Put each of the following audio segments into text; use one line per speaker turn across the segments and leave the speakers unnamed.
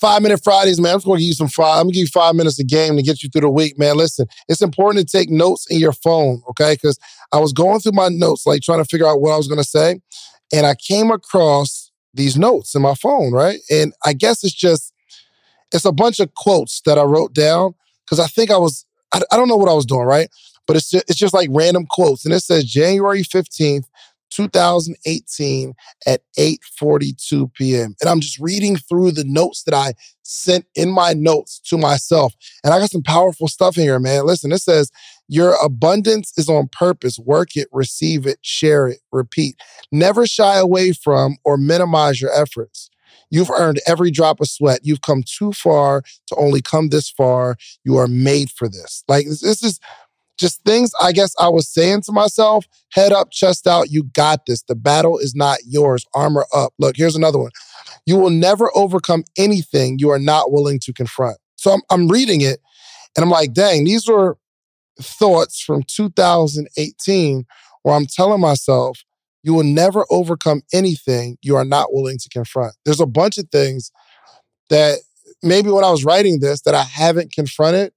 Five minute Fridays, man. I'm just gonna give you some five. I'm gonna give you five minutes a game to get you through the week, man. Listen, it's important to take notes in your phone, okay? Because I was going through my notes, like trying to figure out what I was gonna say, and I came across these notes in my phone, right? And I guess it's just it's a bunch of quotes that I wrote down because I think I was I, I don't know what I was doing, right? But it's just, it's just like random quotes, and it says January fifteenth, 2018 at 8:42 p.m. And I'm just reading through the notes that I sent in my notes to myself. And I got some powerful stuff in here, man. Listen, it says your abundance is on purpose. Work it, receive it, share it, repeat. Never shy away from or minimize your efforts. You've earned every drop of sweat. You've come too far to only come this far. You are made for this. Like this is just things I guess I was saying to myself head up, chest out, you got this. The battle is not yours. Armor up. Look, here's another one. You will never overcome anything you are not willing to confront. So I'm, I'm reading it and I'm like, dang, these were thoughts from 2018 where I'm telling myself, you will never overcome anything you are not willing to confront. There's a bunch of things that maybe when I was writing this that I haven't confronted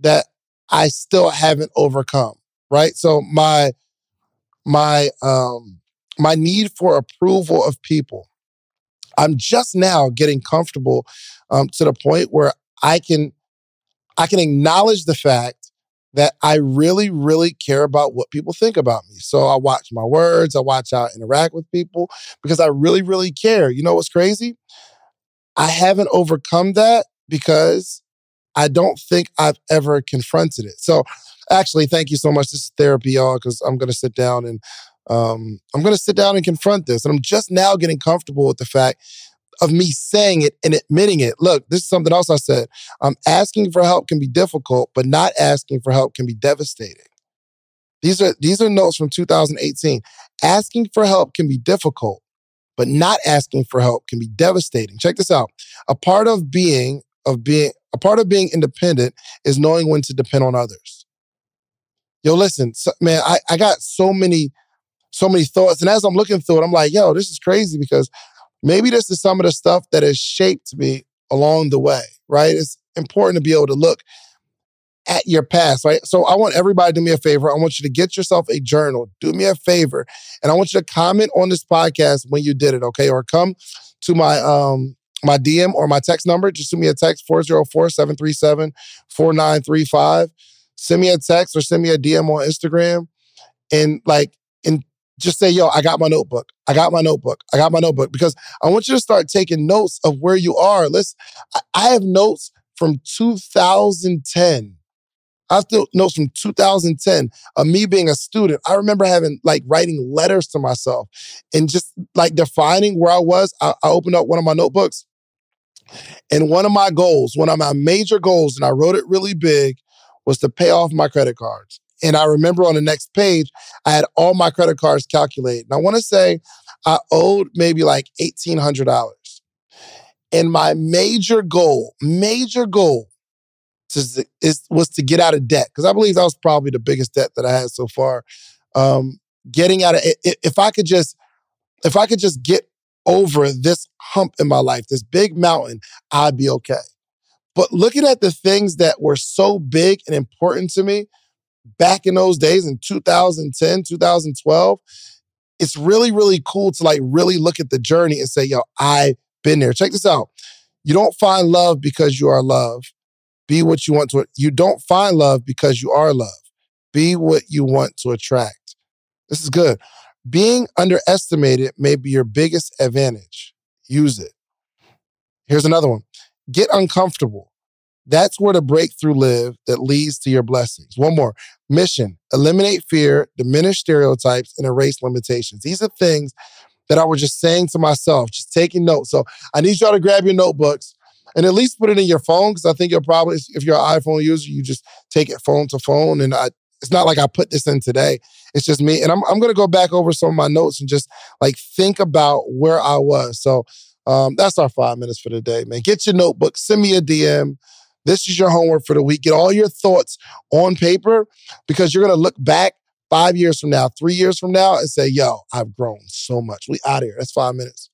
that I still haven't overcome, right? So my my um my need for approval of people. I'm just now getting comfortable um, to the point where I can I can acknowledge the fact that I really, really care about what people think about me. So I watch my words, I watch how I interact with people because I really, really care. You know what's crazy? I haven't overcome that because I don't think I've ever confronted it. So, actually, thank you so much. This is therapy, y'all, because I'm going to sit down and um, I'm going to sit down and confront this. And I'm just now getting comfortable with the fact of me saying it and admitting it. Look, this is something else I said. Um, asking for help can be difficult, but not asking for help can be devastating. These are these are notes from 2018. Asking for help can be difficult, but not asking for help can be devastating. Check this out. A part of being of being a part of being independent is knowing when to depend on others. Yo, listen, so, man, I, I got so many, so many thoughts. And as I'm looking through it, I'm like, yo, this is crazy because maybe this is some of the stuff that has shaped me along the way, right? It's important to be able to look at your past, right? So I want everybody to do me a favor. I want you to get yourself a journal. Do me a favor. And I want you to comment on this podcast when you did it, okay? Or come to my um my DM or my text number. Just send me a text 404 737 4935. Send me a text or send me a DM on Instagram and like, and just say, yo, I got my notebook. I got my notebook. I got my notebook because I want you to start taking notes of where you are. Let's, I have notes from 2010. I have notes from 2010 of me being a student. I remember having like writing letters to myself and just like defining where I was. I, I opened up one of my notebooks and one of my goals, one of my major goals, and I wrote it really big, was to pay off my credit cards. And I remember on the next page, I had all my credit cards calculated. And I want to say I owed maybe like $1,800. And my major goal, major goal to, is, was to get out of debt. Because I believe that was probably the biggest debt that I had so far. Um, getting out of if I could just if I could just get over this hump in my life, this big mountain, I'd be okay. But looking at the things that were so big and important to me back in those days in 2010, 2012, it's really, really cool to like really look at the journey and say, yo, I've been there. Check this out. You don't find love because you are love. Be what you want to. You don't find love because you are love. Be what you want to attract. This is good. Being underestimated may be your biggest advantage. Use it. Here's another one get uncomfortable. That's where the breakthrough live that leads to your blessings. One more mission eliminate fear, diminish stereotypes, and erase limitations. These are things that I was just saying to myself, just taking notes. So I need y'all to grab your notebooks and at least put it in your phone because I think you'll probably, if you're an iPhone user, you just take it phone to phone. And I, it's not like I put this in today. It's just me. And I'm, I'm going to go back over some of my notes and just like think about where I was. So um, that's our five minutes for the day, man. Get your notebook, send me a DM. This is your homework for the week. Get all your thoughts on paper because you're going to look back five years from now, three years from now, and say, yo, I've grown so much. We out of here. That's five minutes.